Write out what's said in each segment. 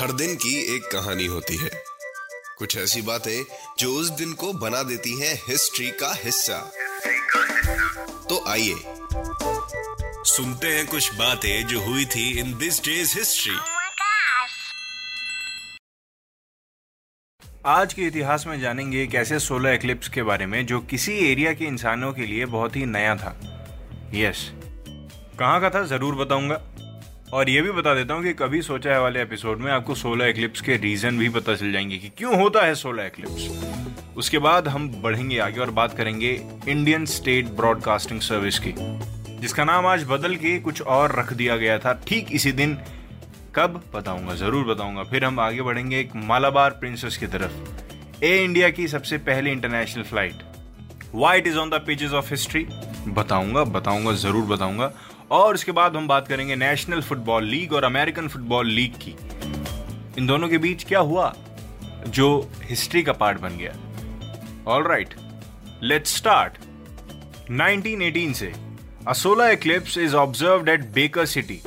हर दिन की एक कहानी होती है। कुछ ऐसी बातें जो उस दिन को बना देती हैं हिस्ट्री का हिस्सा। तो आइए सुनते हैं कुछ बातें जो हुई थी इन दिस डेज़ हिस्ट्री. आज के इतिहास में जानेंगे एक ऐसे सोलर एक्लिप्स के बारे में जो किसी एरिया के इंसानों के लिए बहुत ही नया था। यस कहाँ का था? ज़रूर बताऊँगा। और ये भी बता देता हूँ कि कभी सोचा है वाले एपिसोड में आपको सोलर एक्लिप्स के रीजन भी पता चल जाएँगे कि क्यों होता है सोलर एक्लिप्स उसके बाद हम बढ़ेंगे आगे और बात करेंगे इंडियन स्टेट ब्रॉडकास्टिंग सर्विस की, जिसका नाम आज बदल के कुछ और रख दिया गया था। ठीक इसी दिन, कब बताऊँगा, ज़रूर बताऊँगा। फिर हम आगे बढ़ेंगे एक मालाबार प्रिंसेस की तरफ़। ए इंडिया की सबसे पहली international flight white is on the pages of history बताऊँगा बताऊँगा, ज़रूर बताऊँगा। और उसके बाद हम बात करेंगे नेशनल फुटबॉल लीग और अमेरिकन फुटबॉल लीग की। इन दोनों के बीच क्या हुआ? जो हिस्ट्री का पार्ट बन गया। ऑल राइट लेट्स स्टार्ट 1918 से a solar eclipse is observed at Baker City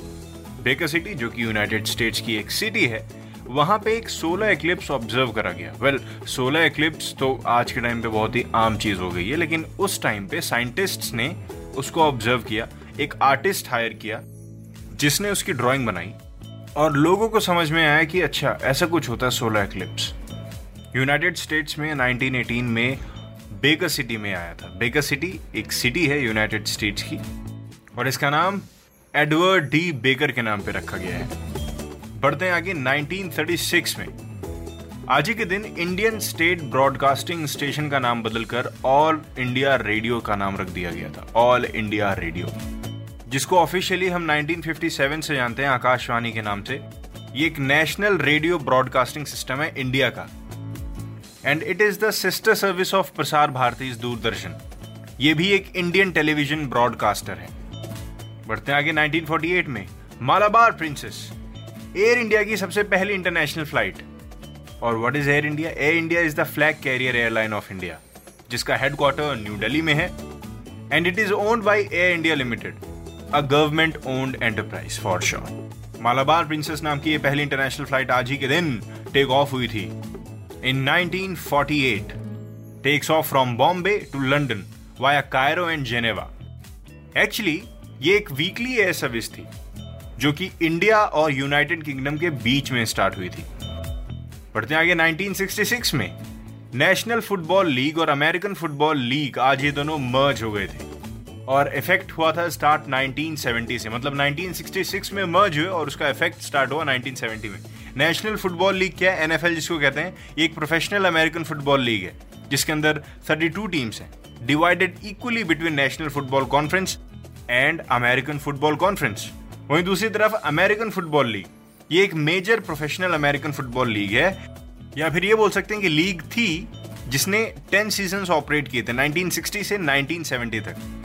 Baker City जो कि यूनाइटेड स्टेट्स की एक सिटी है, वहाँ पे एक सोलर एक्लिप्स ऑब्ज़र्व करा गया। वेल सोलर एक्लिप्स तो आज के टाइम पे बहुत ही आम चीज़ हो गई है, लेकिन उस टाइम पे साइंटिस्ट्स ने उसको ऑब्ज़र्व किया। एक आर्टिस्ट हायर किया, जिसने उसकी ड्राइंग बनाई, और लोगों को समझ में आया कि अच्छा ऐसा कुछ होता है सोलर एक्लिप्स यूनाइटेड स्टेट्स में 1918 में बेकर सिटी में आया था। बेकर सिटी एक सिटी है यूनाइटेड स्टेट्स की, और इसका नाम एडवर्ड डी बेकर के नाम पे रखा गया है। बढ़ते हैं आगे 1936 में। आज ही के दिन इंडियन स्टेट ब्रॉडकास्टिंग स्टेशन का नाम बदलकर ऑल इंडिया रेडियो का नाम रख दिया गया था। ऑल इंडिया रेडियो जिसको ऑफिशियली हम 1957 से जानते हैं, आकाशवाणी के नाम से, ये एक नेशनल रेडियो ब्रॉडकास्टिंग सिस्टम है इंडिया का। And it is the sister service of Prasar Bharati Doordarshan ये भी एक इंडियन टेलीविज़न ब्रॉडकास्टर है। बढ़ते हैं आगे 1948 में। मालाबार प्रिंसेस एयर इंडिया की सबसे पहली इंटरनेशनल फ़्लाइट और what is Air India Air India is the flag carrier airline of India जिसका हेडक्वार्टर न्यू दिल्ली में है। And it is owned by Air India Limited a government owned enterprise for sure Malabar Princess नाम की ये पहली international flight आज ही के दिन टेक ऑफ़ हुई थी। In 1948 takes off from Bombay to London via Cairo and Geneva actually ये एक वीकली एयर सर्विस थी, जो कि इंडिया और यूनाइटेड किंगडम के बीच में स्टार्ट हुई थी। बढ़ते हैं आगे 1966 में नेशनल फुटबॉल लीग और अमेरिकन फुटबॉल लीग आज ये दोनों मर्ज हो गए थे। और इफ़ेक्ट हुआ था स्टार्ट 1970 से। मतलब 1966 में मर्ज हुए और उसका इफ़ेक्ट स्टार्ट हुआ 1970 में। नेशनल फुटबॉल लीग क्या है? एनएफएल जिसको कहते हैं, ये एक प्रोफेशनल अमेरिकन फुटबॉल लीग है, जिसके अंदर 32 टीम्स हैं divided equally between National Football Conference and American Football Conference वहीं दूसरी तरफ़ अमेरिकन फुटबॉल लीग ये एक major professional American Football League है, या फिर ये बोल सकते हैं कि लीग थी जिसने 10 सीज़न ऑपरेट किए थे 1960 से 1970 तक।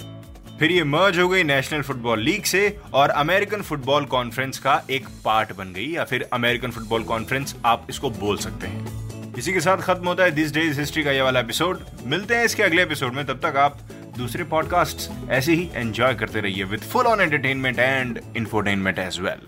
फिर ये मर्ज हो गई नेशनल फुटबॉल लीग से और अमेरिकन फुटबॉल कॉन्फ्रेंस का एक पार्ट बन गई या फिर अमेरिकन फुटबॉल कॉन्फ्रेंस आप इसको बोल सकते हैं। इसी के साथ खत्म होता है दिस डेज़ हिस्ट्री का ये वाला एपिसोड मिलते हैं इसके अगले एपिसोड में, तब तक आप दूसरे पॉडकास्ट ऐसे ही एंजॉय करते रहिए with full on entertainment and infotainment as well